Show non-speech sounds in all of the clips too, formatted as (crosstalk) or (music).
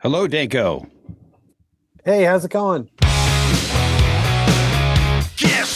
Hello, Danko. Hey, how's it going? Guess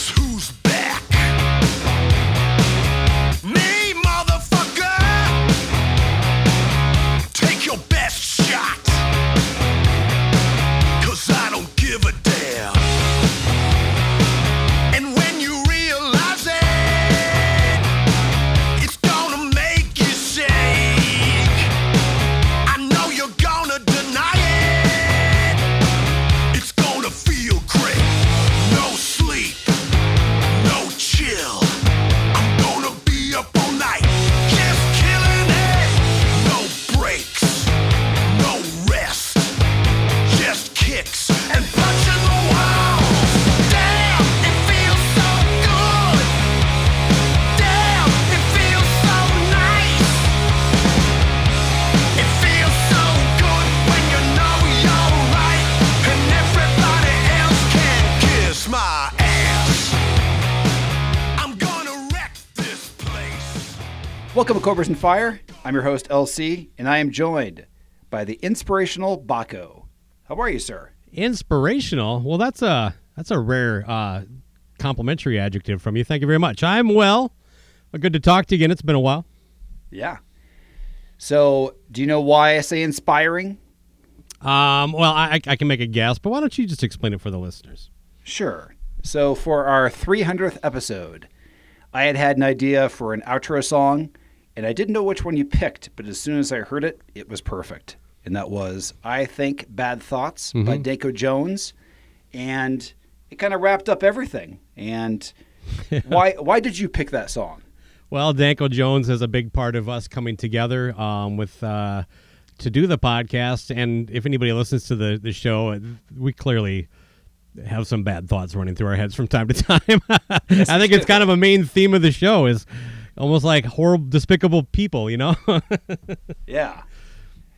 Welcome to Cobras and Fire. I'm your host, LC, and I am joined by the inspirational Bakko. How are you, sir? Inspirational. Well, that's a that's a rare uh, complimentary adjective from you. Thank you very much. I'm well. Good to talk to you again. It's been a while. Yeah. So, do you know why I say inspiring? Um, well, I, I can make a guess, but why don't you just explain it for the listeners? Sure. So, for our 300th episode, I had had an idea for an outro song, and I didn't know which one you picked, but as soon as I heard it, it was perfect. And that was I Think Bad Thoughts by Danko Jones. And it kind of wrapped up everything. And (laughs) why why did you pick that song? Well, Danko Jones is a big part of us coming together um, with uh, to do the podcast. And if anybody listens to the the show, we clearly have some bad thoughts running through our heads from time to (laughs) time. I think it's kind of a main theme of the show is almost like horrible, despicable people. You know, (laughs) Yeah.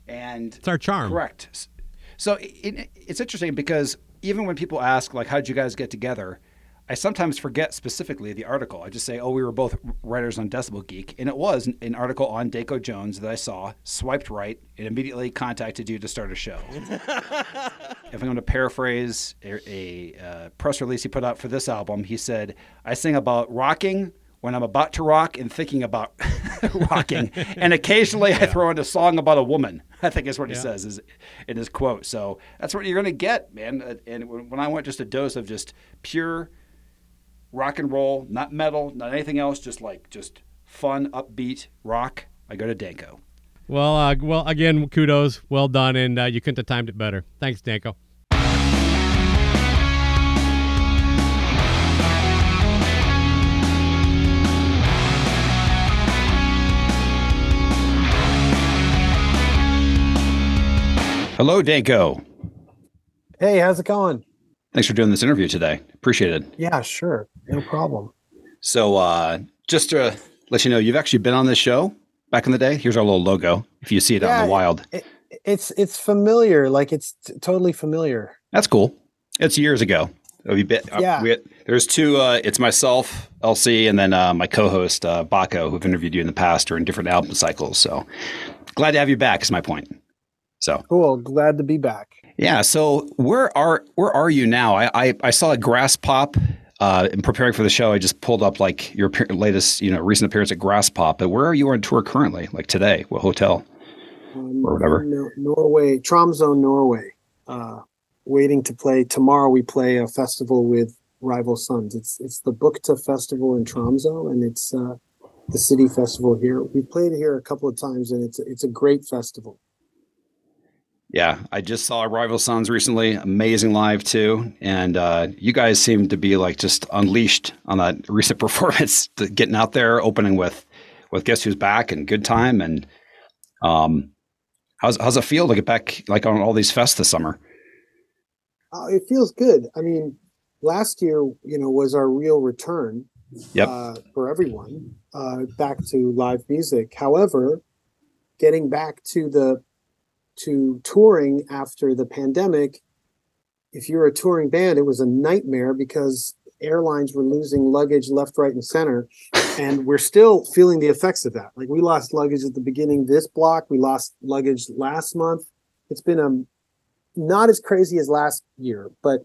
And it's our charm. Correct. So it, it's interesting because even when people ask, like, how did you guys get together? I sometimes forget specifically the article. I just say, oh, we were both writers on Decibel Geek. And it was an, article on Danko Jones that I saw, swiped right, and immediately contacted you to start a show. (laughs) if I'm going to paraphrase a, a uh, press release he put out for this album, he said, I sing about rocking when I'm about to rock and thinking about (laughs) rocking. (laughs) And occasionally I throw in a song about a woman, I think is what he says is in his quote. So that's what you're going to get, man. Uh, And when when I want just a dose of just pure rock and roll, not metal, not anything else, just like just fun, upbeat rock, I go to Danko. Well, uh, well, again, kudos, well done, and uh, you couldn't have timed it better. Thanks, Danko. Hello, Danko. Hey, how's it going? Thanks for doing this interview today. Appreciate it. Yeah, sure. No problem. So, uh, just to let you know, you've actually been on this show back in the day. Here's our little logo. If you see it out in the wild, It, it's it's familiar, like it's t- totally familiar. that's cool. It's years ago. We bit, uh, Yeah. we- there's two. Uh, it's myself, LC, and then uh, my co-host uh, Bakko, who've interviewed you in the past or in different album cycles. So glad to have you back. Is my point. So Cool. Glad to be back. yeah. So where are where are you now? I I, I saw a Graspop. Uh, in preparing for the show, I just pulled up like your latest, you know, recent appearance at Graspop. But where are you on tour currently? Like today, what hotel? Um, Or whatever. Nor- Norway, Tromso, Norway. Uh, waiting to play tomorrow. We play a festival with Rival Sons. It's it's the Bukta Festival in Tromso, and it's uh, the city festival here. We played here a couple of times, and it's it's a great festival. Yeah, I just saw Rival Sons recently. Amazing live too, and uh, you guys seem to be like just unleashed on that (laughs) recent performance, (laughs) getting out there, opening with with Guess Who's Back and Good Time, and um, How's how's it feel to get back like on all these fests this summer? Uh, it feels good. I mean, last year, you know, was our real return Yep. uh, for everyone uh, back to live music. However, getting back to the to touring after the pandemic, if you're a touring band, it was a nightmare because airlines were losing luggage left, right, and center, and we're still feeling the effects of that. Like we lost luggage at the beginning this block, we lost luggage last month. It's been um not as crazy as last year, but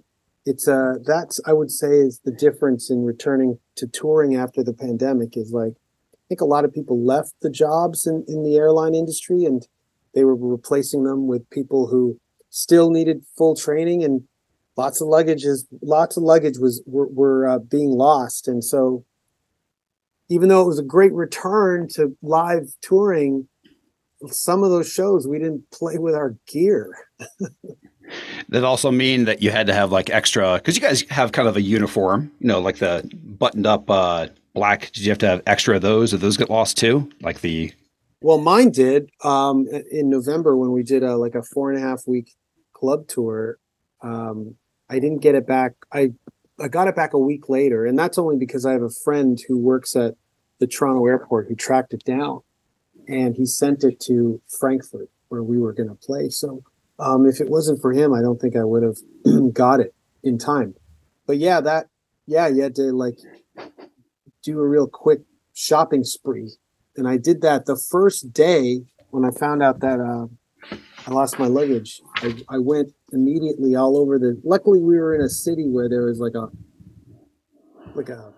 it's uh that's I would say is the difference in returning to touring after the pandemic is like I think a lot of people left the jobs in, in the airline industry and they were replacing them with people who still needed full training and lots of luggage is lots of luggage was were, were uh, being lost and so even though it was a great return to live touring some of those shows we didn't play with our gear (laughs) That also mean that you had to have like extra because you guys have kind of a uniform, you know, like the buttoned up uh, black. Did you have to have extra of those? Did those get lost too? Like the Well, mine did. Um, in November when we did a like a four and a half week club tour, um, I didn't get it back. I I got it back a week later, and that's only because I have a friend who works at the Toronto airport who tracked it down, and he sent it to Frankfurt where we were going to play. So um, if it wasn't for him, I don't think I would have (clears throat) got it in time. But yeah, that yeah, you had to like do a real quick shopping spree and I did that the first day when I found out that uh, I lost my luggage. I, I went immediately all over the. Luckily, we were in a city where there was like a like a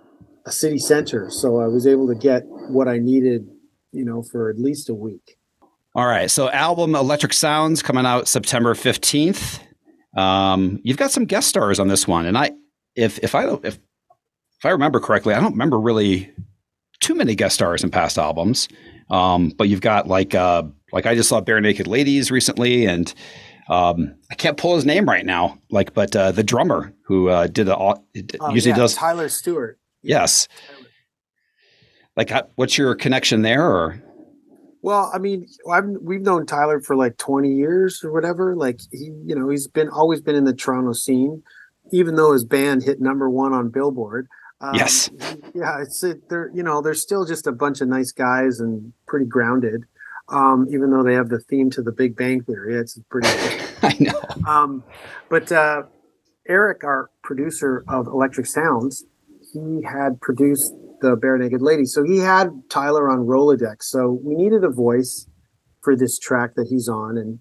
a city center, so I was able to get what I needed, you know, for at least a week. All right. So album Electric Sounds coming out September 15th. Um, you've got some guest stars on this one. And I if if I if if I remember correctly, I don't remember really too many guest stars in past albums. Um, but you've got like uh like I just saw Barenaked Ladies recently and um, I can't pull his name right now. Like, but uh, the drummer who uh, did the Oh, usually yeah, does Tyler Stewart. yes. Like, what's your connection there? Or Well, I mean, I've, we've known Tyler for like 20 years or whatever. Like he, you know, he's been always been in the Toronto scene, even though his band hit number one on Billboard. Um, Yes. Yeah, it's it, they're you know they're still just a bunch of nice guys and pretty grounded, um, even though they have the theme to the Big Bang Theory. It's pretty. (laughs) I know. Um, but uh, Eric, our producer of Electric Sounds, he had produced the Barenaked Lady, so he had Tyler on Rolodex. So we needed a voice for this track that he's on, and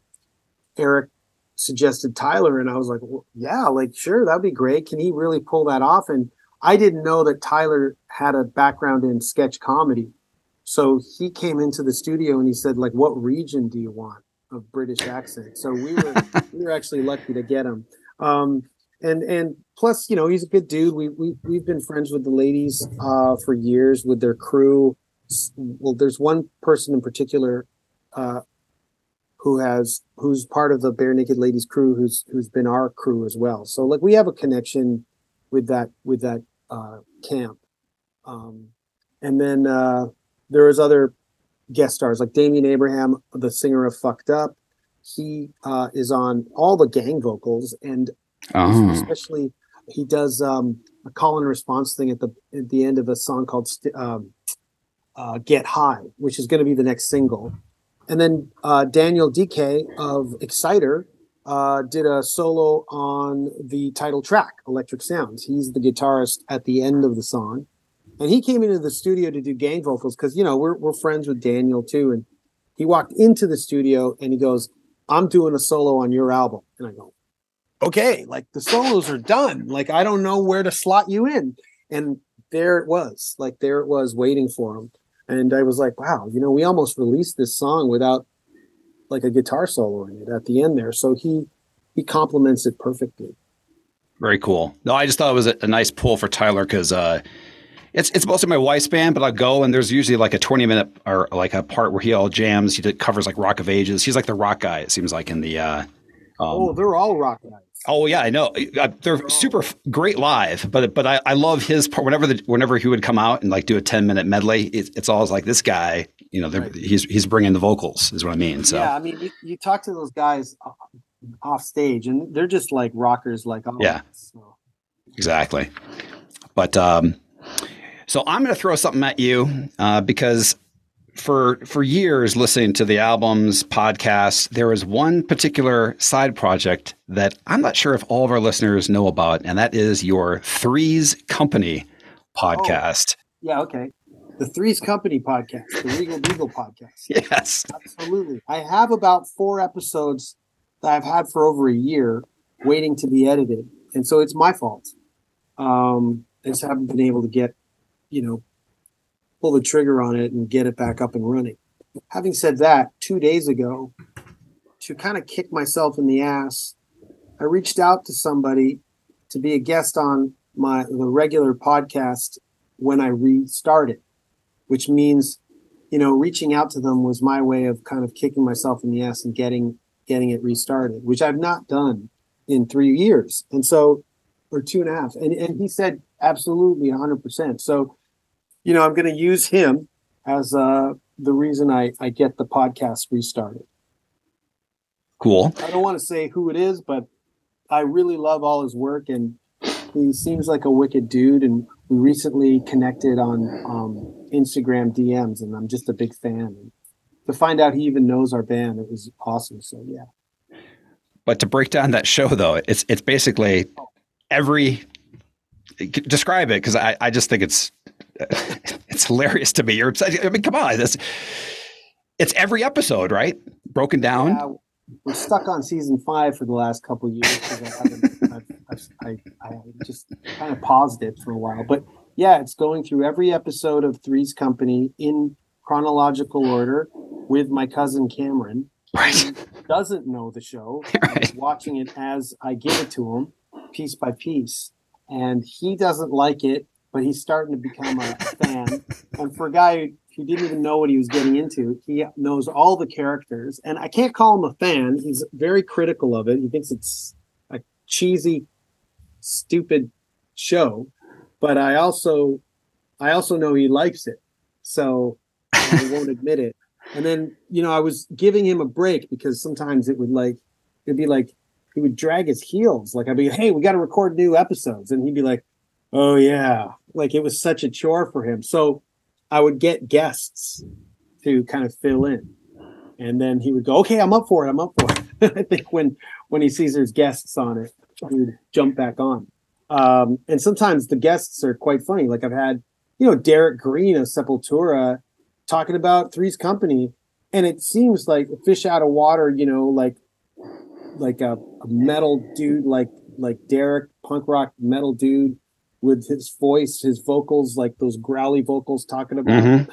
Eric suggested Tyler, and I was like, well, "Yeah, like sure, that'd be great. Can he really pull that off?" And I didn't know that Tyler had a background in sketch comedy. So he came into the studio and he said, like, what region do you want of British accent? So we were (laughs) we were actually lucky to get him. Um, and and plus, you know, he's a good dude. We we we've been friends with the ladies uh, for years with their crew. Well, there's one person in particular uh, who has who's part of the Barenaked Ladies crew, who's who's been our crew as well. So like we have a connection with that with that uh, camp. Um, and then uh, there was other guest stars like Damian Abraham, the singer of Fucked Up. He uh, is on all the gang vocals, and Oh. especially he does um, a call and response thing at the at the end of a song called um, uh, "Get High," which is going to be the next single. And then uh, Daniel Dekay of Exciter uh, did a solo on the title track, Electric Sounds. He's the guitarist at the end of the song. And he came into the studio to do gang vocals because, you know, we're, we're friends with Daniel too. And he walked into the studio and he goes, I'm doing a solo on your album. And I go, okay, like the solos are done. Like, I don't know where to slot you in. And there it was, like, there it was waiting for him. And I was like, wow, you know, we almost released this song without like a guitar solo in it at the end there. So he, he complements it perfectly. Very cool. No, I just thought it was a, a nice pull for Tyler because uh, it's it's mostly my wife's band, but I'll go and there's usually like a 20 minute or like a part where he all jams. He did, covers like Rock of Ages. He's like the rock guy. It seems like in the. Uh, um, oh, they're all rock guys. Oh yeah, I know. Uh, They're super f- great live, but but I, I love his part. Whenever the whenever he would come out and like do a ten minute medley, it, it's always like this guy you know, Right. he's he's bringing the vocals, is what I mean. So Yeah, I mean, you, you talk to those guys off stage, and they're just like rockers, like of Yeah. so. Exactly. But um, so I'm going to throw something at you uh, because for for years listening to the albums, podcasts, there was one particular side project that I'm not sure if all of our listeners know about, and that is your Three's Company podcast. Yeah, okay. The Three's Company podcast, the Regal Beagle podcast. (laughs) Yes. Absolutely. I have about four episodes that I've had for over a year waiting to be edited. And so it's my fault. Um, I just haven't been able to get, you know, pull the trigger on it and get it back up and running. Having said that, two days ago, to kind of kick myself in the ass, I reached out to somebody to be a guest on my the regular podcast when I restarted, which means you know, reaching out to them was my way of kind of kicking myself in the ass and getting getting it restarted, which I've not done in three years, and so or two and a half. And and he said absolutely hundred percent. So, you know, I'm going to use him as uh, the reason I I get the podcast restarted. Cool. I don't want to say who it is, but I really love all his work, and he seems like a wicked dude. And we recently connected on um, Instagram DMs, and I'm just a big fan. And to find out he even knows our band, it was awesome. So yeah, But to break down that show, though, it's it's basically every describe it because I, I just think it's (laughs) it's hilarious to me. You're I mean, come on, this it's every episode, right? Broken down. yeah we're stuck on season five for the last couple of years I I've, I, I just kind of paused it for a while. But yeah, it's going through every episode of Three's Company in chronological order with my cousin Cameron. Right. doesn't know the show, (laughs) Right. He's watching it as I give it to him, piece by piece, and he doesn't like it, but he's starting to become a fan. And for a guy who didn't even know what he was getting into, he knows all the characters. And I can't call him a fan. He's very critical of it. He thinks it's a cheesy, stupid show. But I also, I also know he likes it, so I (laughs) won't admit it. And then, you know, I was giving him a break because sometimes it would like, it'd be like, he would drag his heels. Like I'd be, hey, we got to record new episodes. And he'd be like, oh, yeah. Like it was such a chore for him. So I would get guests to kind of fill in. And then he would go, okay, I'm up for it. I'm up for it. (laughs) I think when, when he sees there's guests on it, he would jump back on. Um, and sometimes the guests are quite funny. Like I've had, you know, Derrick Green of Sepultura talking about Three's Company, and it seems like a fish out of water. You know, like like a, a metal dude, like like Derrick, punk rock metal dude with his voice, his vocals, like those growly vocals, talking about (laughs) Mhm.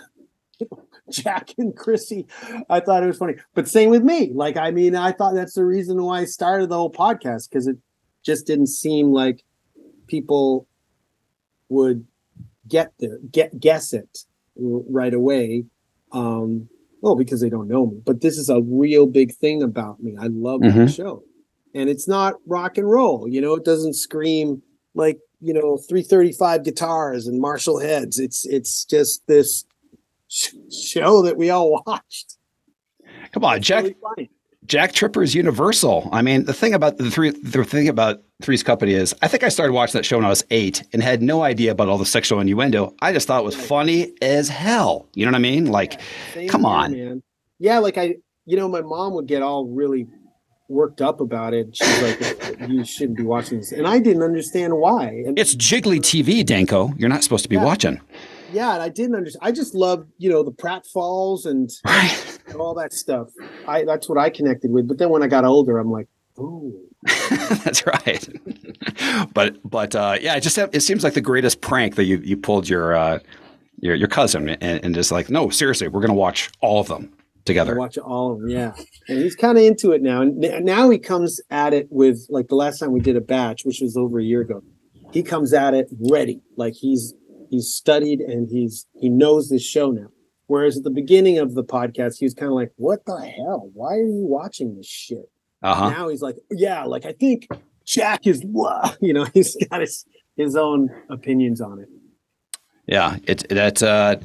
Jack and Chrissy. I thought it was funny, but same with me. Like, I mean, I thought that's the reason why I started the whole podcast because it just didn't seem like people would get there, get guess it right away. Um, well, because they don't know me, but this is a real big thing about me. I love that Mhm. show, and it's not rock and roll. You know, it doesn't scream like you know 335 guitars and Marshall heads. It's it's just this sh- show that we all (laughs) watched. Come on, Jack. really. Jack Tripper is universal. I mean, the thing about the three, the thing about Three's Company is, I think I started watching that show when I was eight and had no idea about all the sexual innuendo. I just thought it was funny as hell. You know what I mean? Like, Same come here, on. man. Yeah, like I, you know, my mom would get all really worked up about it. She's like, (laughs) "You shouldn't be watching this," and I didn't understand why. And it's jiggly TV, Danko. You're not supposed to be Yeah. watching. yeah, and I didn't understand. I just loved, you know, the pratfalls and Right. All that stuff. I that's what I connected with. But then when I got older, I'm like, oh, (laughs) That's right. (laughs) but but uh, yeah, it just it seems like the greatest prank that you you pulled your uh, your your cousin and, and just like no seriously we're gonna watch all of them together. watch all of them. Yeah, and he's kind of into it now. And now he comes at it with like the last time we did a batch, which was over a year ago. He comes at it ready, like he's he's studied and he's he knows this show now. Whereas at the beginning of the podcast, he was kind of like, "What the hell? Why are you watching this shit?" Uh huh. Now he's like, "Yeah, like I think Jack is, (laughs) blah." you know, he's got his his own opinions on it." Yeah, it's that uh,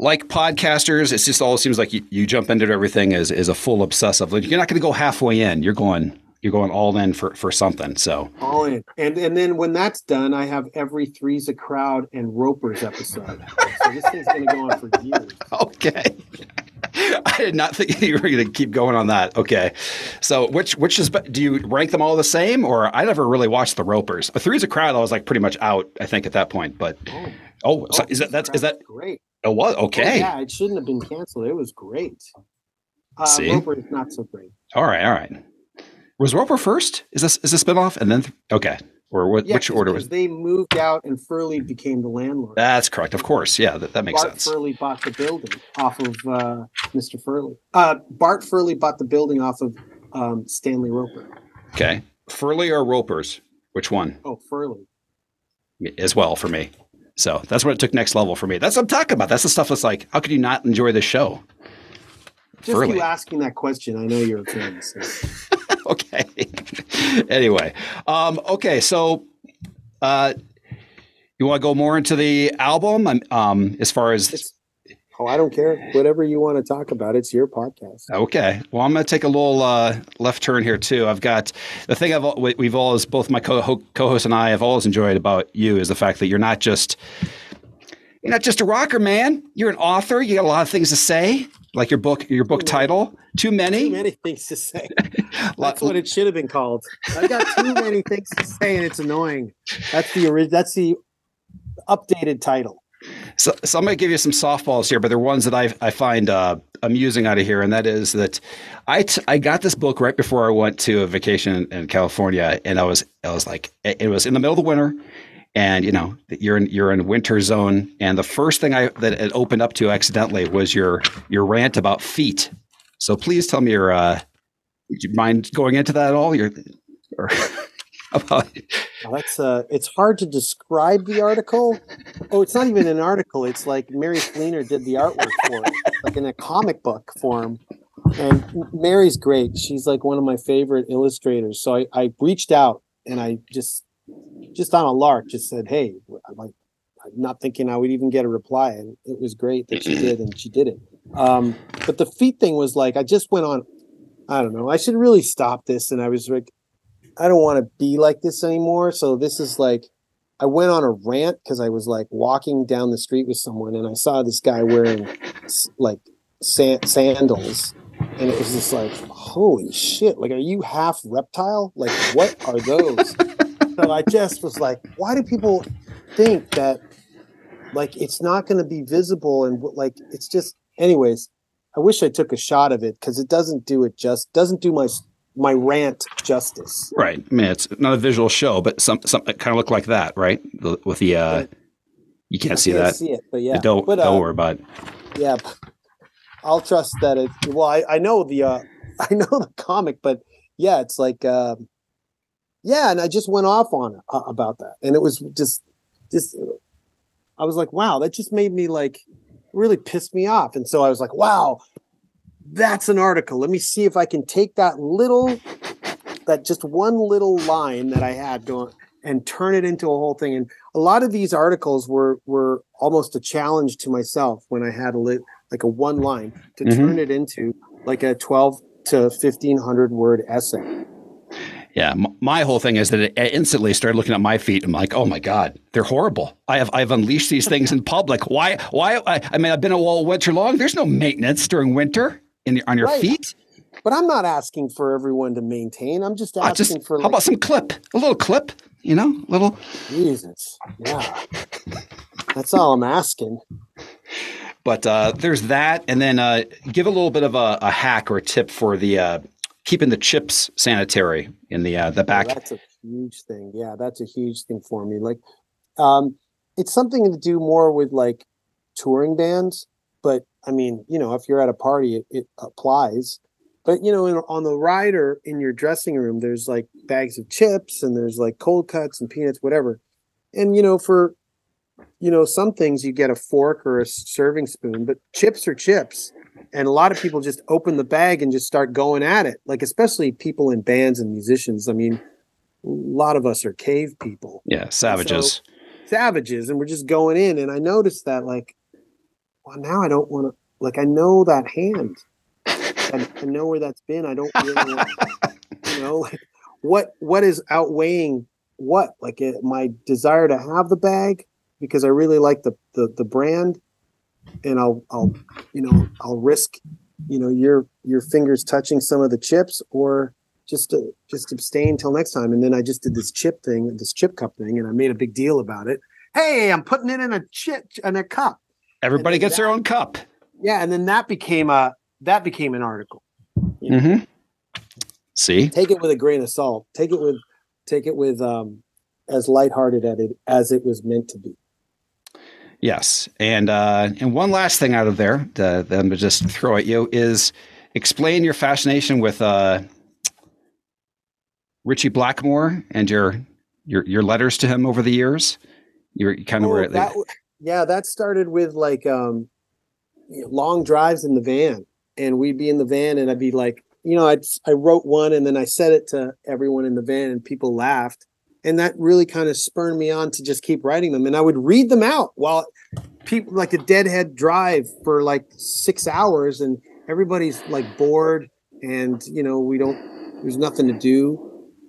like podcasters, it's just all seems like you, you jump into everything as, as a full obsessive. Like, you're not going to go halfway in. You're going you're going all in for, for something. So all in. And and then when that's done, I have every Three's a Crowd and ropers episode. so this thing's gonna go on for years. (laughs) Okay. I did not think you were going to keep going on that. Okay, so which which is do you rank them all the same, or I never really watched the Ropers. But Three's a Crowd, I was like pretty much out. I think at that point. But oh, oh, so is that that's is that great? It was okay. Oh, yeah, it shouldn't have been canceled. It was great. Uh, See? Roper is not so great. All right, all right. Was Roper first? Is this is a spinoff and then okay, or what, Yeah, which order was? they moved out and Furley became the landlord? That's correct. Of course, yeah, that, that makes Bart sense. Furley bought the building off of uh, Mr. Furley. Uh, Bart Furley bought the building off of um, Stanley Roper. Okay, Furley or Ropers? Which one? Oh, Furley. as well for me. So that's what it took next level for me. That's what I'm talking about. That's the stuff that's like, how could you not enjoy this show? Just Furley. you asking that question, I know you're a fan. so- (laughs) okay. anyway, um, okay. So, uh, you want to go more into the album? Um, as far as It's, oh, I don't care. Whatever you want to talk about, it's your podcast. Okay. Well, I'm going to take a little uh, left turn here too. I've got the thing I've we- we've always both my co- co-host and I have always enjoyed about you is the fact that you're not just you're not just a rocker, man. You're an author. You got a lot of things to say, like your book your book title. Too many. Too many things to say. (laughs) That's what it should have been called. I've got too many things to say, and it's annoying. That's the ori- That's the updated title. So, so I'm going to give you some softballs here, but they're ones that I, I find uh, amusing out of here, and that is that I, t- I got this book right before I went to a vacation in, in California, and I was I was like it it was in the middle of the winter, and you know you're in you're in winter zone, and the first thing I that it opened up to accidentally was your your rant about feet. So please tell me your uh, would you mind going into that at all? Your or (laughs) about Now, that's uh, it's hard to describe the article. Oh, it's not even an article. It's like Mary Fleener did the artwork for it, like in a comic book form. And Mary's great. She's like one of my favorite illustrators. So I, I reached out and I just, just on a lark, just said, "Hey, like, I'm not thinking I would even get a reply." And it was great that she did, and she did it. Um, but the feet thing was like, I just went on. I don't know. I should really stop this. And I was like, I don't want to be like this anymore. So this is like, I went on a rant because I was like walking down the street with someone and I saw this guy wearing like sa- sandals. And it was just like, holy shit. Like, are you half reptile? Like, what are those? So I just was like, why do people think that like it's not going to be visible? And like, it's just, anyways, I wish I took a shot of it because it doesn't do it just, doesn't do my my rant justice. Right. I mean, it's not a visual show, but some some it kind of look like that, right? With the uh, you can't see can't that. see it, but yeah, don't but, don't uh, worry about. It. yeah, I'll trust that it. Well, I, I know the uh, (laughs) I know the comic, but yeah, it's like um, yeah, and I just went off on it, uh, about that, and it was just just I was like, wow, that just made me like really pissed me off, and so I was like, wow, that's an article. Let me see if I can take that little that just one little line that I had going and turn it into a whole thing. And a lot of these articles were were almost a challenge to myself when I had a lit like a one line to Mhm. turn it into like a twelve to fifteen hundred word essay. Yeah, m- my whole thing is that it, I instantly started looking at my feet. and I'm like, oh my god, they're horrible. I have I've unleashed these things in public. Why? Why? I, I mean, I've been all winter long. There's no maintenance during winter in on your Right. feet. But I'm not asking for everyone to maintain. I'm just asking just for how like about some clip? A little clip, you know, little. Jesus. Yeah. That's all I'm asking. But uh, there's that, and then uh, give a little bit of a, a hack or a tip for the uh, keeping the chips sanitary in the uh, the back. that's a huge thing. Yeah, that's a huge thing for me. Like, um, it's something to do more with like touring bands. But I mean, you know, if you're at a party, it, it applies. But you know, in, on the rider in your dressing room, there's like bags of chips and there's like cold cuts and peanuts, whatever. And you know, for you know, some things you get a fork or a serving spoon, but chips are chips. And a lot of people just open the bag and just start going at it. Like especially people in bands and musicians. I mean, a lot of us are cave people, Yeah, savages. savages, and we're just going in. And I noticed that, like, well, now I don't want to. Like I know that hand. I, I know where that's been. I don't really want, you know, like what what is outweighing what? Like it, my desire to have the bag because I really like the the, the brand, and I'll I'll you know I'll risk you know your your fingers touching some of the chips or just to just abstain till next time. And then I just did this chip thing, this chip cup thing, and I made a big deal about it. Hey, I'm putting it in a chip in a cup. Everybody gets their own cup. Yeah, and then that became a that became an article. You know, Mm-hmm. See, Take it with a grain of salt. Take it with take it with um as lighthearted at it as it was meant to be. Yes, and uh, and one last thing out of there that that I'm gonna just throw at you is explain your fascination with uh, Ritchie Blackmore and your your your letters to him over the years. You're kind of Oh, were that yeah, that started with like um long drives in the van, and we'd be in the van, and I'd be like, you know, I'd I wrote one, and then I said it to everyone in the van, and people laughed, and that really kind of spurred me on to just keep writing them, and I would read them out while people like a deadhead drive for like six hours, and everybody's like bored, and you know, we don't, there's nothing to do.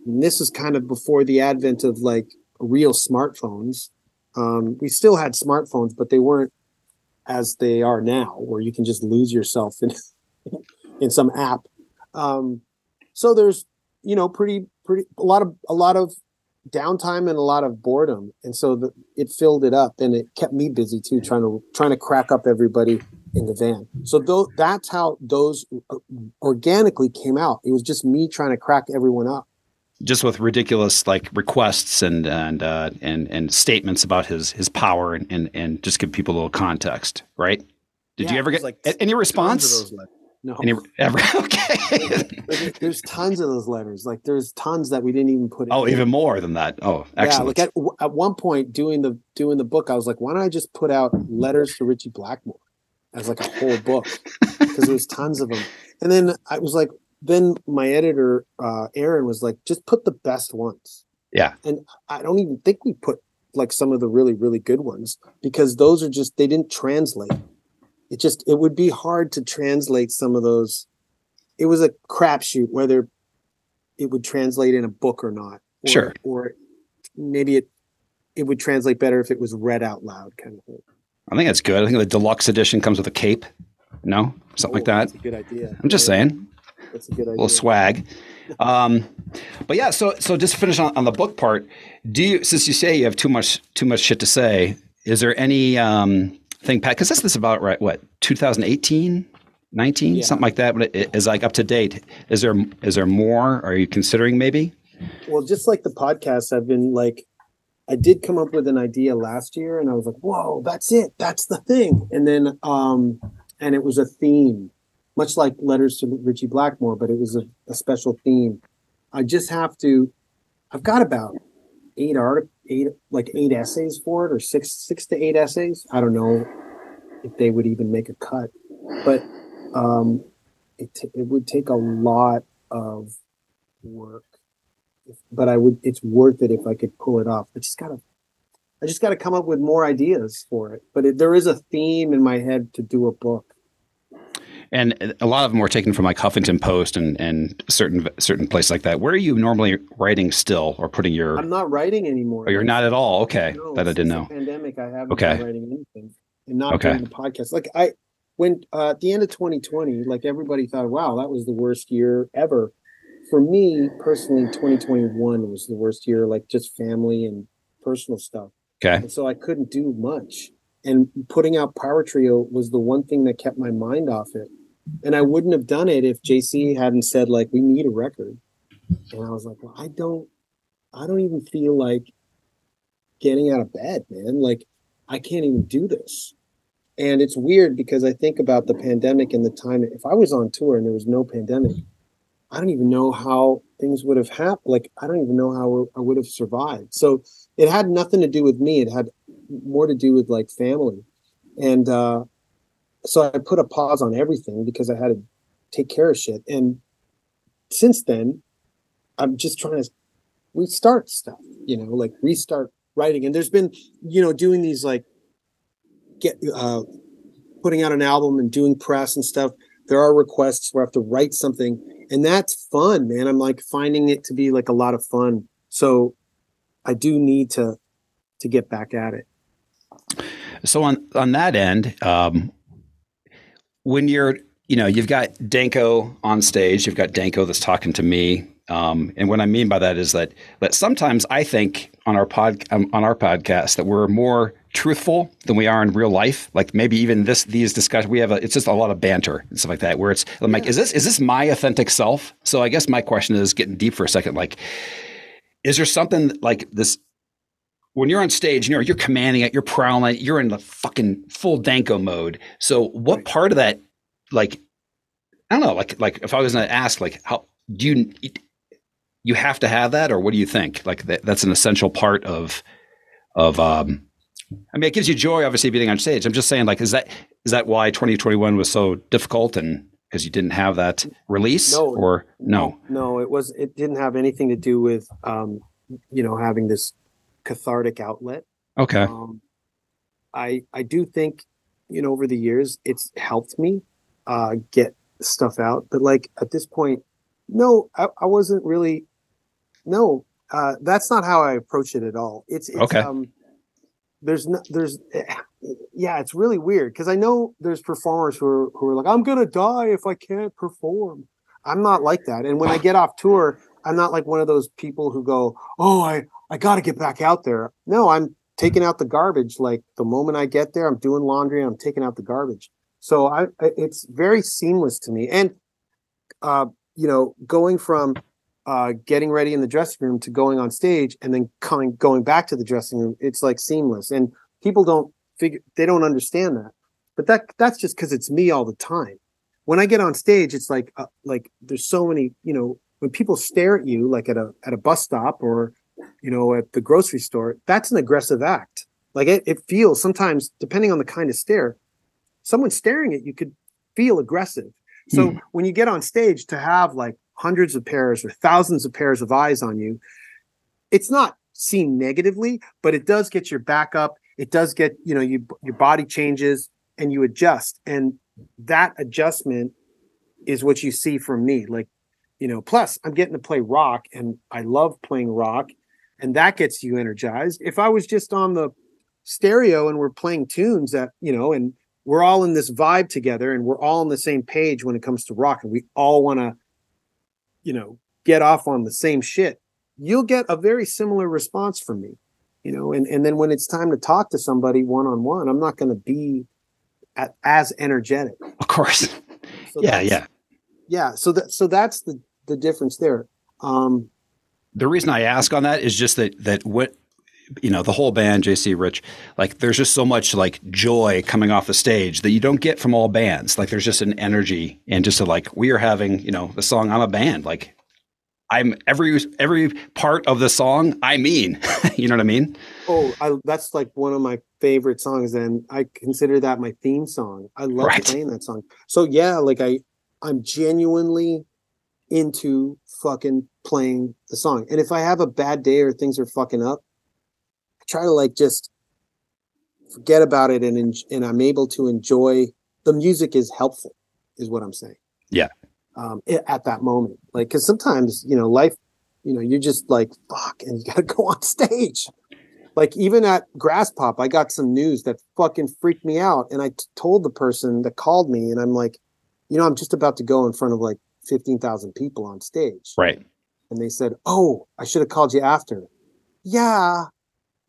And this is kind of before the advent of like real smartphones um, we still had smartphones, but they weren't as they are now, where you can just lose yourself in (laughs) in some app. Um, so there's you know pretty pretty a lot of a lot of downtime and a lot of boredom, and so the, it filled it up, and it kept me busy too, trying to trying to crack up everybody in the van. So though that's how those uh, organically came out. It was just me trying to crack everyone up. just with ridiculous like requests and and uh, and and statements about his his power and, and and just give people a little context, right? Did Yeah, you ever get like any response? No. Any ever? (laughs) Okay. Like, there's tons of those letters. Like there's tons that we didn't even put. In. Oh, in. even more than that. Oh, Yeah, like at, at one point doing the doing the book, I was like, why don't I just put out letters to Ritchie Blackmore as like a whole book (laughs) because there was tons of them. And then I was like, then my editor uh, Aaron was like, just put the best ones. Yeah. And I don't even think we put like some of the really really good ones because those are just they didn't translate. It just it would be hard to translate some of those. It was a crapshoot whether it would translate in a book or not. Or, Sure. Or maybe it it would translate better if it was read out loud, kind of thing. I think that's good. I think the deluxe edition comes with a cape. No, something like Oh, that. That's a good idea. I'm just saying, That's a good a idea. little swag. Um, but yeah, so so just to finish on, on the book part, do you since you say you have too much too much shit to say, is there any um, thing, Pat? Because this is about right what 2018, 19, Yeah. something like that. But it is like up to date. Is there is there more? Are you considering maybe? Well, just like the podcast, I've been like, I did come up with an idea last year, and I was like, "Whoa, that's it, that's the thing." And then, um, and it was a theme, much like Letters to Ritchie Blackmore, but it was a, a special theme. I just have to. I've got about eight art, eight like eight essays for it, or six, six to eight essays. I don't know if they would even make a cut, but um, it t- it would take a lot of work but I would it's worth it if I could pull it off. I just gotta I just gotta come up with more ideas for it. But it, there is a theme in my head to do a book. And a lot of them were taken from like Huffington Post and and certain certain places like that. Where are you normally writing still or putting your? I'm not writing anymore. Oh, you're not at all. Okay, No, that I didn't know. Pandemic, I haven't Okay. been writing anything and not Okay. doing the podcast. Like I when uh, at the end of 2020, like everybody thought, wow, that was the worst year ever. For me personally, 2021 was the worst year, like just family and personal stuff. Okay, and so I couldn't do much. And putting out Power Trio was the one thing that kept my mind off it. And I wouldn't have done it if JC hadn't said like we need a record. And I was like, well, I don't, I don't even feel like getting out of bed, man. Like I can't even do this. And it's weird because I think about the pandemic and the time. If I was on tour and there was no pandemic, I don't even know how things would have happened. Like I don't even know how I would have survived. So it had nothing to do with me. It had more to do with like family. And uh, so I put a pause on everything because I had to take care of shit. And since then, I'm just trying to restart stuff, you know, like restart writing. And there's been, you know, doing these like get uh putting out an album and doing press and stuff, there are requests where I have to write something, and that's fun, man. I'm like finding it to be like a lot of fun. So I do need to to get back at it. So on on that end, um, when you're you know you've got Danko on stage, you've got Danko that's talking to me, um, and what I mean by that is that that sometimes I think on our pod um, on our podcast that we're more truthful than we are in real life. Like maybe even this these discussions we have a, it's just a lot of banter and stuff like that. Where it's I'm like, is this is this my authentic self? So I guess my question is getting deep for a second. Like, is there something like this? When you're on stage, you know you're commanding it, you're prowling, you're in the fucking full Danko mode. So what part of that, like, I don't know, like like if I was going to ask, like, how do you you have to have that, or what do you think? Like that, that's an essential part of of um. I mean, it gives you joy, obviously, being on stage. I'm just saying, like, is that is that why 2021 was so difficult, and because you didn't have that release, No. or no? No, it was it didn't have anything to do with um, you know, having this cathartic outlet. Okay, Um, I I do think, you know, over the years it's helped me uh get stuff out. But like at this point, no, I, I wasn't really no, uh that's not how I approach it at all. It's it's Okay. um there's no there's yeah, it's really weird because I know there's performers who are who are like, I'm gonna die if I can't perform. I'm not like that. And when I get off tour, I'm not like one of those people who go, Oh, I I gotta get back out there. No, I'm taking out the garbage. Like the moment I get there, I'm doing laundry. I'm taking out the garbage. So I, I- it's very seamless to me. And, uh, you know, going from uh, getting ready in the dressing room to going on stage and then coming, going back to the dressing room, it's like seamless. And people don't figure, they don't understand that. But that that's just because it's me all the time. When I get on stage, it's like, uh, like there's so many, you know, when people stare at you, like at a at a bus stop or you know, at the grocery store, that's an aggressive act. Like it, it feels sometimes, depending on the kind of stare, someone staring at you could feel aggressive. So hmm. when you get on stage to have like hundreds of pairs or thousands of pairs of eyes on you, it's not seen negatively, but it does get your back up. It does get, you know, you your body changes and you adjust. And that adjustment is what you see from me. Like, you know, plus I'm getting to play rock and I love playing rock and that gets you energized. If I was just on the stereo and we're playing tunes that, you know, and we're all in this vibe together and we're all on the same page when it comes to rock and we all want to, you know, get off on the same shit, you'll get a very similar response from me, you know, and, and then when it's time to talk to somebody one on one, I'm not going to be at, as energetic. of course. So yeah, yeah. Yeah. So that, so that's the, the difference there. Um, the reason I ask on that is just that that what you know the whole band JC Rich like there's just so much like joy coming off the stage that you don't get from all bands like there's just an energy and just a, like we are having you know the song I'm a band like I'm every every part of the song I mean (laughs) you know what I mean Oh, I, that's like one of my favorite songs, and I consider that my theme song. I love Right. playing that song. So yeah, like I, I'm genuinely into fucking playing the song. And if I have a bad day or things are fucking up, I try to like just forget about it, and en- and I'm able to enjoy the music. Is helpful, is what I'm saying. Yeah. Um, at that moment, like, because sometimes you know life, you know, you're just like fuck, and you (laughs) got to go on stage like even at Graspop i got some news that fucking freaked me out and i t- told the person that called me and i'm like you know i'm just about to go in front of like 15000 people on stage. Right. And they said oh i should have called you after. Yeah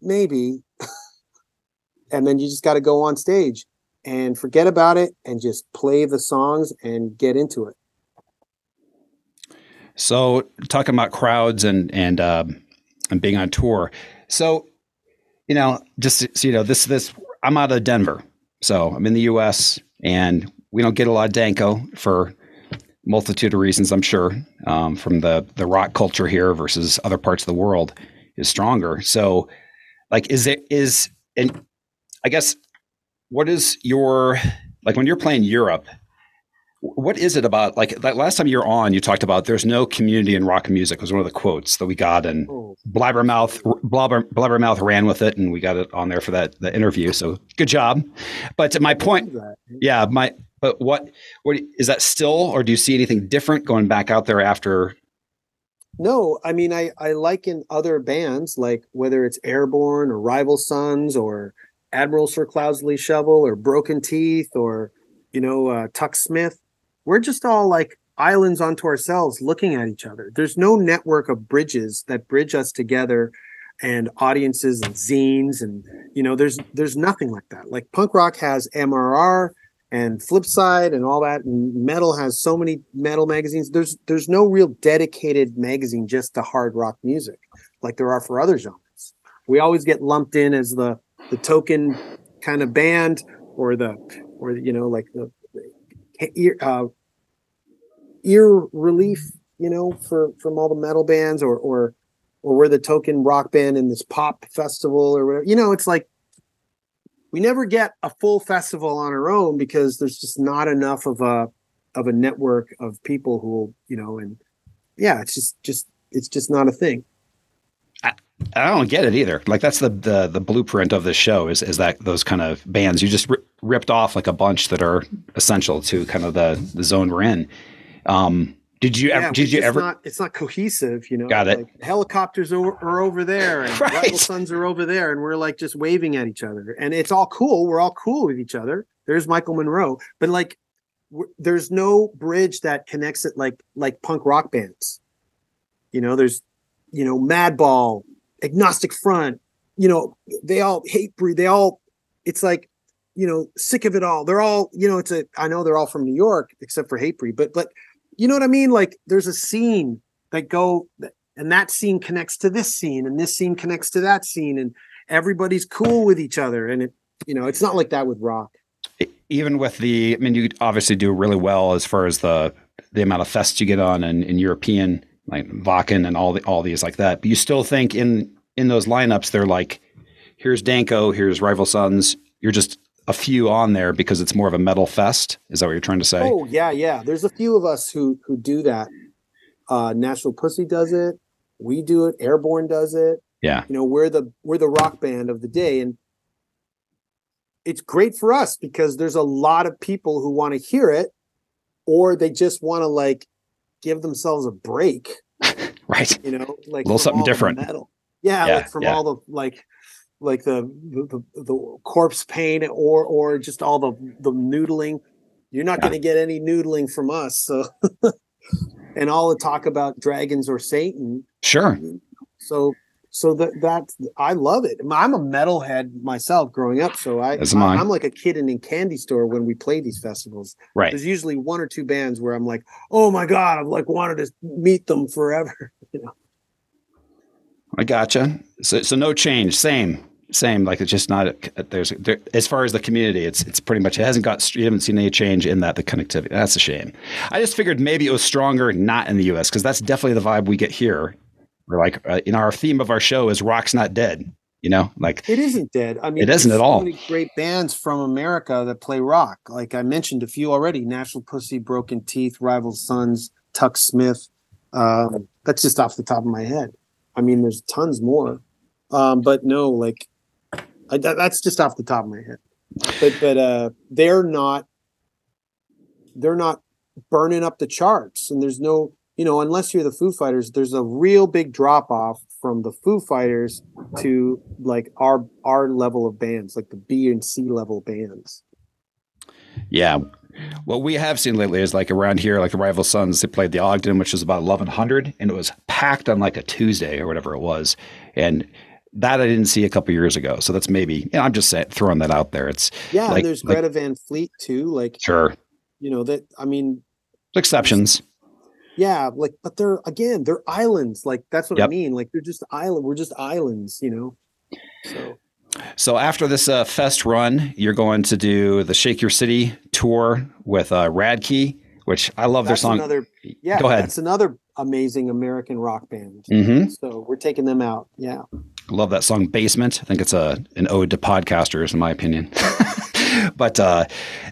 maybe. (laughs) And then you just got to go on stage and forget about it and just play the songs and get into it. So talking about crowds and and um, and being on tour. So you know, just so you know, this this I'm out of Denver, so I'm in the U.S. and we don't get a lot of Danko for multitude of reasons. I'm sure um, from the the rock culture here versus other parts of the world is stronger. So like, is it is and I guess what is your like when you're playing Europe? What is it about like that last time you were on? You talked about there's no community in rock music was one of the quotes that we got, and Oh. Blabbermouth Blabber, Blabbermouth ran with it, and we got it on there for that the interview. So good job. But my point, yeah, my but what what is that still, or do you see anything different going back out there after? No, I mean I I like in other bands like whether it's Airborne or Rival Sons or Admiral Sir Cloudsley Shovel or Broken Teeth or you know uh, Tuk Smith. We're just all like islands unto ourselves, looking at each other. There's no network of bridges that bridge us together, and audiences and zines and you know there's there's nothing like that. Like punk rock has MRR and Flipside and all that, and metal has so many metal magazines. There's there's no real dedicated magazine just to hard rock music like there are for other genres. We always get lumped in as the the token kind of band or the or you know like the ear uh, ear relief you know for from all the metal bands or or or we're the token rock band in this pop festival or whatever you know it's like we never get a full festival on our own because there's just not enough of a of a network of people who will you know and yeah it's just just it's just not a thing I don't get it either. Like that's the the the blueprint of this show is is that those kind of bands you just ri ripped off like a bunch that are essential to kind of the the zone we're in. Um, did you ever? Yeah, did you it's ever? Not, it's not cohesive, you know. Got it. Like Hellacopters are, are over there, and (laughs) Right. rival sons are over there, and we're like just waving at each other, and it's all cool. We're all cool with each other. There's Michael Monroe, but like, w- there's no bridge that connects it like like punk rock bands. You know, there's, you know, Madball, Agnostic Front. You know, they all Hatebreed. They all, it's like, you know, sick of it all. They're all, you know, it's a. I know they're all from New York, except for Hatebreed, but but you know what I mean? Like there's a scene that go and that scene connects to this scene and this scene connects to that scene and everybody's cool with each other and it you know it's not like that with rock even with the, I mean, you obviously do really well as far as the the amount of fests you get on and in European like Wacken and all the all these like that. But you still think in in those lineups they're like, here's Danko, here's Rival Sons. You're just a few on there because it's more of a metal fest. Is that what you're trying to say? oh yeah yeah there's a few of us who who do that uh Nashville Pussy does it we do it airborne does it Yeah. you know we're the we're the rock band of the day and it's great for us because there's a lot of people who want to hear it or they just want to like give themselves a break (laughs) Right. you know, like a little something different. Metal. Yeah, Yeah, like from yeah. all the like, like the, the the corpse paint or or just all the the noodling. You're not Yeah. going to get any noodling from us. So, (laughs) and all the talk about dragons or Satan. Sure. So so that that I love it. I'm a metalhead myself growing up, so I, As am. I am like a kid in a candy store when we play these festivals. Right. There's usually one or two bands where I'm like, oh my god, I've like wanted to meet them forever. (laughs) You know. I gotcha. So, so no change. Same, same. Like it's just not. There's there, as far as the community, it's it's pretty much. It hasn't got. You haven't seen any change in that. The connectivity. That's a shame. I just figured maybe it was stronger not in the U.S. because that's definitely the vibe we get here. We're like, uh, in our theme of our show is rock's not dead. You know, like It isn't dead. I mean, It isn't at so all. Many great bands from America that play rock. Like I mentioned a few already: Nashville Pussy, Broken Teeth, Rival Sons, Tuk Smith. Um, that's just off the top of my head. I mean, there's tons more, um, but no, like That, that's just off the top of my head. But but uh, they're not they're not burning up the charts, and there's no you know unless you're the Foo Fighters, there's a real big drop off from the Foo Fighters to like our our level of bands, like the B and C level bands. Yeah. What we have seen lately is like around here, like the Rival Sons, they played the Ogden, which was about 1,100, and it was packed on like a Tuesday or whatever it was. And that I didn't see a couple years ago. So that's maybe, know, I'm just saying, throwing that out there. It's Yeah, Like- and there's like- Greta Van Fleet too. Like sure you know that. I mean, exceptions. yeah, like but they're again they're islands. Like that's what I mean. Like they're just island. We're just islands. You know. So So after this uh, fest run, you're going to do the Shake Your City tour with uh, Radkey, which I love their song. another. Yeah, Go ahead. That's another amazing American rock band. hmm So we're taking them out. Yeah. Love that song Basement. I think it's a an ode to podcasters, in my opinion. (laughs) but uh,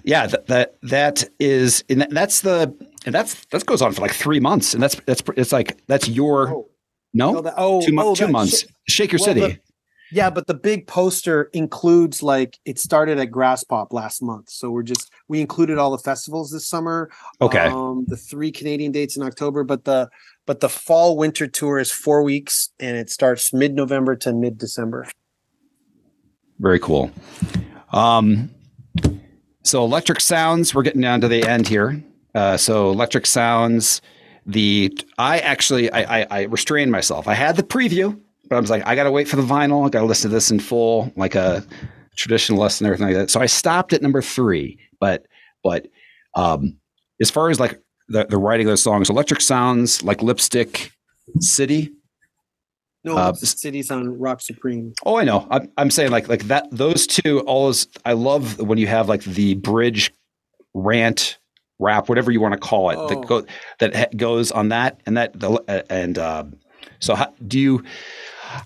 yeah, that that that is, and that's the, and that's that goes on for like three months, and that's that's it's like that's your Oh. no, No, that- oh, two, oh, two months. Sh- Shake your well, city. the- Yeah, but the big poster includes like it started at Graspop last month. So we're just we included all the festivals this summer. okay, Um the three Canadian dates in October, but the but the fall winter tour is four weeks and it starts mid November to mid December. very cool. Um, so electric sounds. We're getting down to the end here. Uh, so electric sounds. The I actually I, I I restrained myself. I had the preview, but I was like, I got to wait for the vinyl. I got to listen to this in full, like a traditionalist and everything like that. So I stopped at number three. But but um, as far as like the, the writing of those songs, electric sounds like lipstick city. No, Uh, cities on Rock Supreme. Oh, I know. I'm, I'm saying like like that. Those two always. I love when you have like the bridge, rant, rap, whatever you want to call it, Oh. that go that goes on that and that the uh, and um, so how, do you?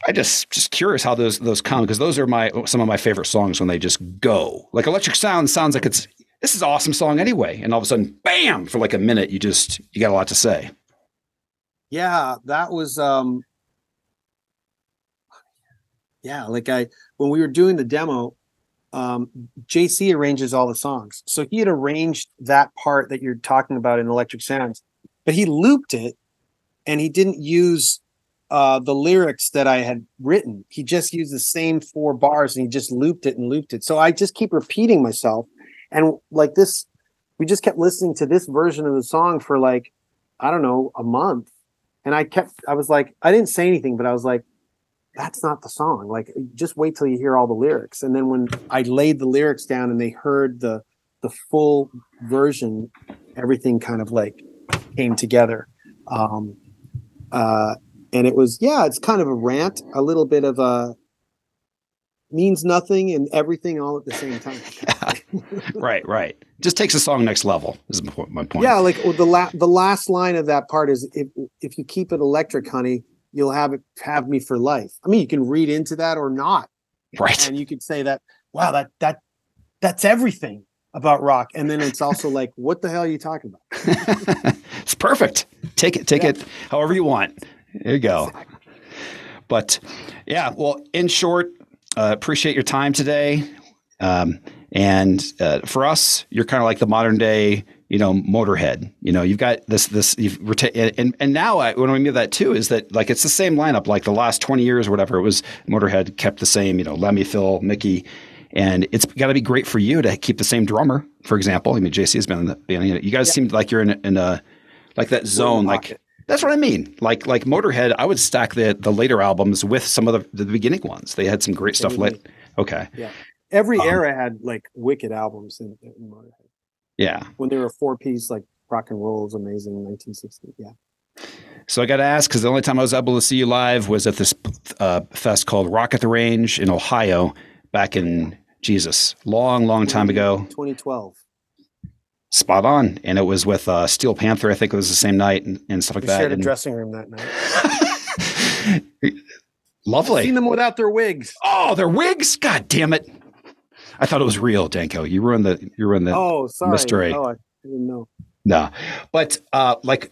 I just just curious how those those come because those are my some of my favorite songs when they just go like Electric Sound sounds like it's this is awesome song anyway, and all of a sudden, bam! For like a minute, you just you got a lot to say. Yeah, that was um yeah, like I when we were doing the demo, um JC arranges all the songs. So he had arranged that part that you're talking about in Electric Sounds, but he looped it and he didn't use uh the lyrics that I had written. He just used the same four bars and he just looped it and looped it. So I just keep repeating myself. And like this we just kept listening to this version of the song for like I don't know, a month. And I kept I was like I didn't say anything but I was like that's not the song. Like just wait till you hear all the lyrics. And then when I laid the lyrics down and they heard the the full version everything kind of like came together. Um uh and it was yeah it's kind of a rant a little bit of a means nothing and everything all at the same time (laughs) right, right. Just takes a song next level. Is my point. My point. Yeah, like well, the la- the last line of that part is if if you keep it electric, honey, you'll have it have me for life. I mean, you can read into that or not, right. and you could say that wow, that that that's everything about rock. And then it's also like, what the hell are you talking about? (laughs) it's perfect. Take it, take Yeah. it however you want. There you go. But yeah, well, in short, uh, appreciate your time today. Um, and uh, for us, you're kind of like the modern day, you know, Motorhead. You know, you've got this, this, you've reta- and and now I, when I mean that too is that like it's the same lineup. Like the last 20 years or whatever, it was Motorhead kept the same. You know, Lemmy, Phil, Mickey. And it's got to be great for you to keep the same drummer, for example. I mean, JC has been in the band. You guys seem like you're in, a- in a like that zone. Like. That's what I mean. Like like Motorhead, I would stack the the later albums with some of the, the beginning ones. They had some great stuff. Absolutely. okay, yeah, Every Um, era had like wicked albums in, in Motorhead. Yeah. When they were four piece, like rock and roll was amazing in 1960. Yeah. So I got to ask because the only time I was able to see you live was at this uh, fest called Rock at the Range in Ohio back in Jesus, long, long time ago. 2012. Spot on, and it was with uh, Steel Panther. I think it was the same night and, and stuff like We that. shared a And- dressing room that night. (laughs) Lovely. I've Seen them without their wigs. Oh, their wigs! God damn it! I thought it was real, Danko. You ruined the you ruined the Oh, sorry. mystery. Oh, I didn't know. no. But uh, like,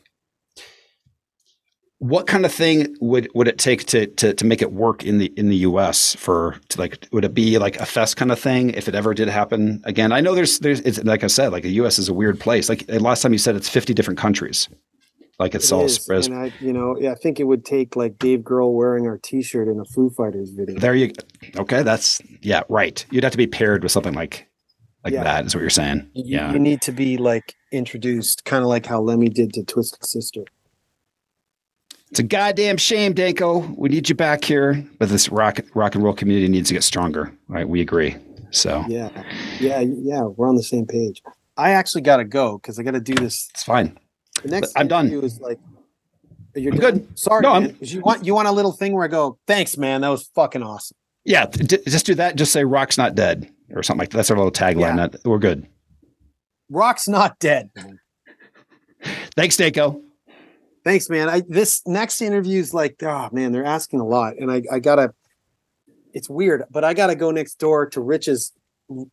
what kind of thing would would it take to to to make it work in the in the U.S. for to like would it be like a fest kind of thing if it ever did happen again? I know there's there's it's like I said like the U.S. is a weird place. Like last time you said it's 50 different countries. Like it's It all is, spread. and I, you know, yeah, I think it would take like Dave Grohl wearing our T-shirt in a Foo Fighters video. There you okay. That's yeah, right. You'd have to be paired with something like like Yeah. that. Is what you're saying? You, yeah. you need to be like introduced, kind of like how Lemmy did to Twisted Sister. It's a goddamn shame, Danko. We need you back here, but this rock rock and roll community needs to get stronger. Right? We agree. So Yeah, yeah, yeah. We're on the same page. I actually got to go because I got to do this. it's fine. The next I'm done. Is like, you're good. Sorry, No, man. You want you want a little thing where I go, thanks, man. That was fucking awesome. Yeah, d- just do that. Just say "Rock's not dead" or something like that. That's our little tagline. Yeah. That- We're good. Rock's not dead. (laughs) Thanks, Danko. Thanks, man. I this next interview is like, oh man, they're asking a lot, and I I gotta. It's weird, but I gotta go next door to Rich's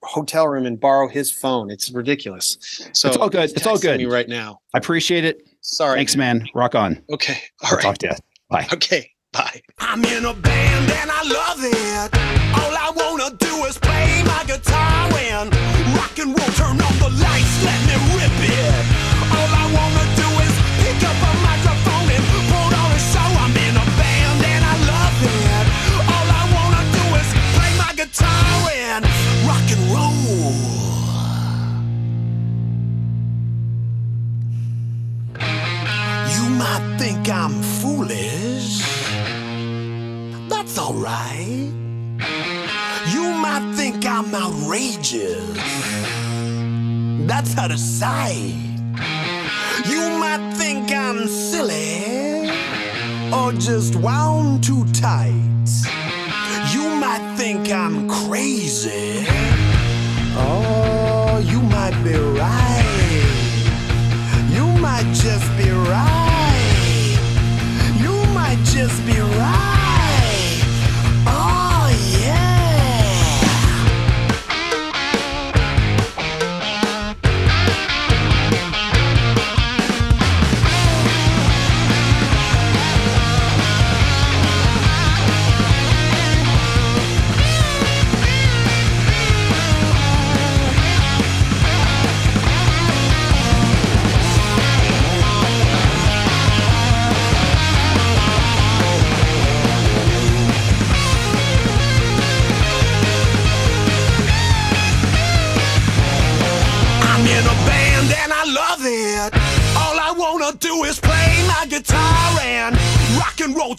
hotel room and borrow his phone. It's ridiculous. So It's all good. It's all good. Me right now. I appreciate it. Sorry. Thanks, man. Rock on. Okay. All I'll right. talk to you. Bye. Okay. Bye. I'm in a band and I love it. All I wanna do is play my guitar and rock and roll. Turn on the lights, let me rip it. All I wanna do is pick up a microphone guitar and rock and roll. You might think I'm foolish. That's alright. You might think I'm outrageous. That's out of sight. You might think I'm silly or just wound too tight. Think I'm crazy. Oh, you might be right. You might just be right. You might just be right.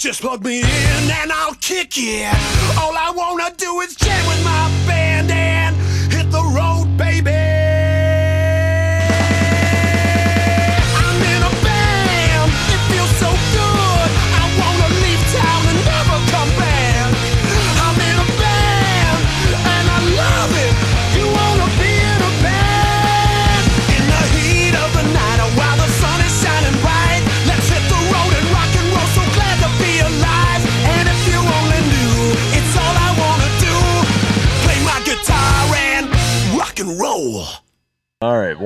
Just plug me in and I'll kick it. All I wanna do is jam with my band and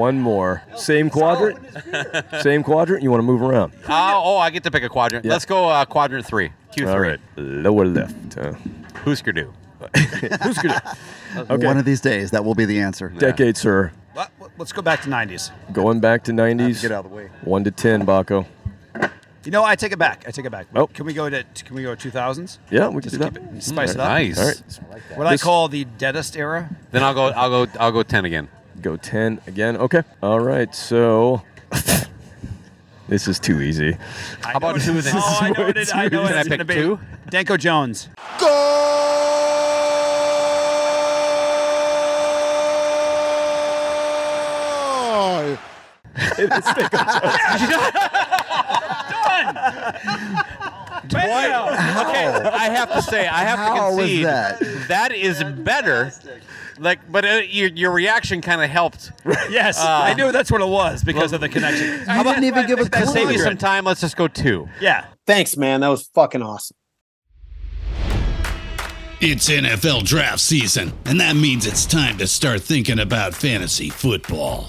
one more. Same quadrant. Same quadrant. You want to move around? Uh, oh, I get to pick a quadrant. Yeah. Let's go uh, quadrant three. Q3. All right, lower left. Uh, Husker Du. who's good? (laughs) Okay. (laughs) One of these days, that will be the answer. Decade, sir. Let- Let's go back to 90s. Going back to '90s. Get out of the way. One to ten, Bakko. You know, I take it back. I take it back. Oh. Can we go to Can we go to 2000s? Yeah, we can Just do that. keep it, spice it up. Nice. All right, What I call the deadest era. Then I'll go. I'll go. I'll go ten again. Go ten again. Okay. All right. So (laughs) this is too easy. How about two then? (laughs) Oh, I know it. I know Can I it's pick gonna be two? Danko Jones. (laughs) Okay, I have to say, I have How to was concede that? that is better. Like, but uh, your your reaction kind of helped. Yes, I knew that's what it was because of the connection. You didn't even give a To save you some time, let's just go two. Yeah. Thanks, man. That was fucking awesome. It's NFL draft season, and that means it's time to start thinking about fantasy football.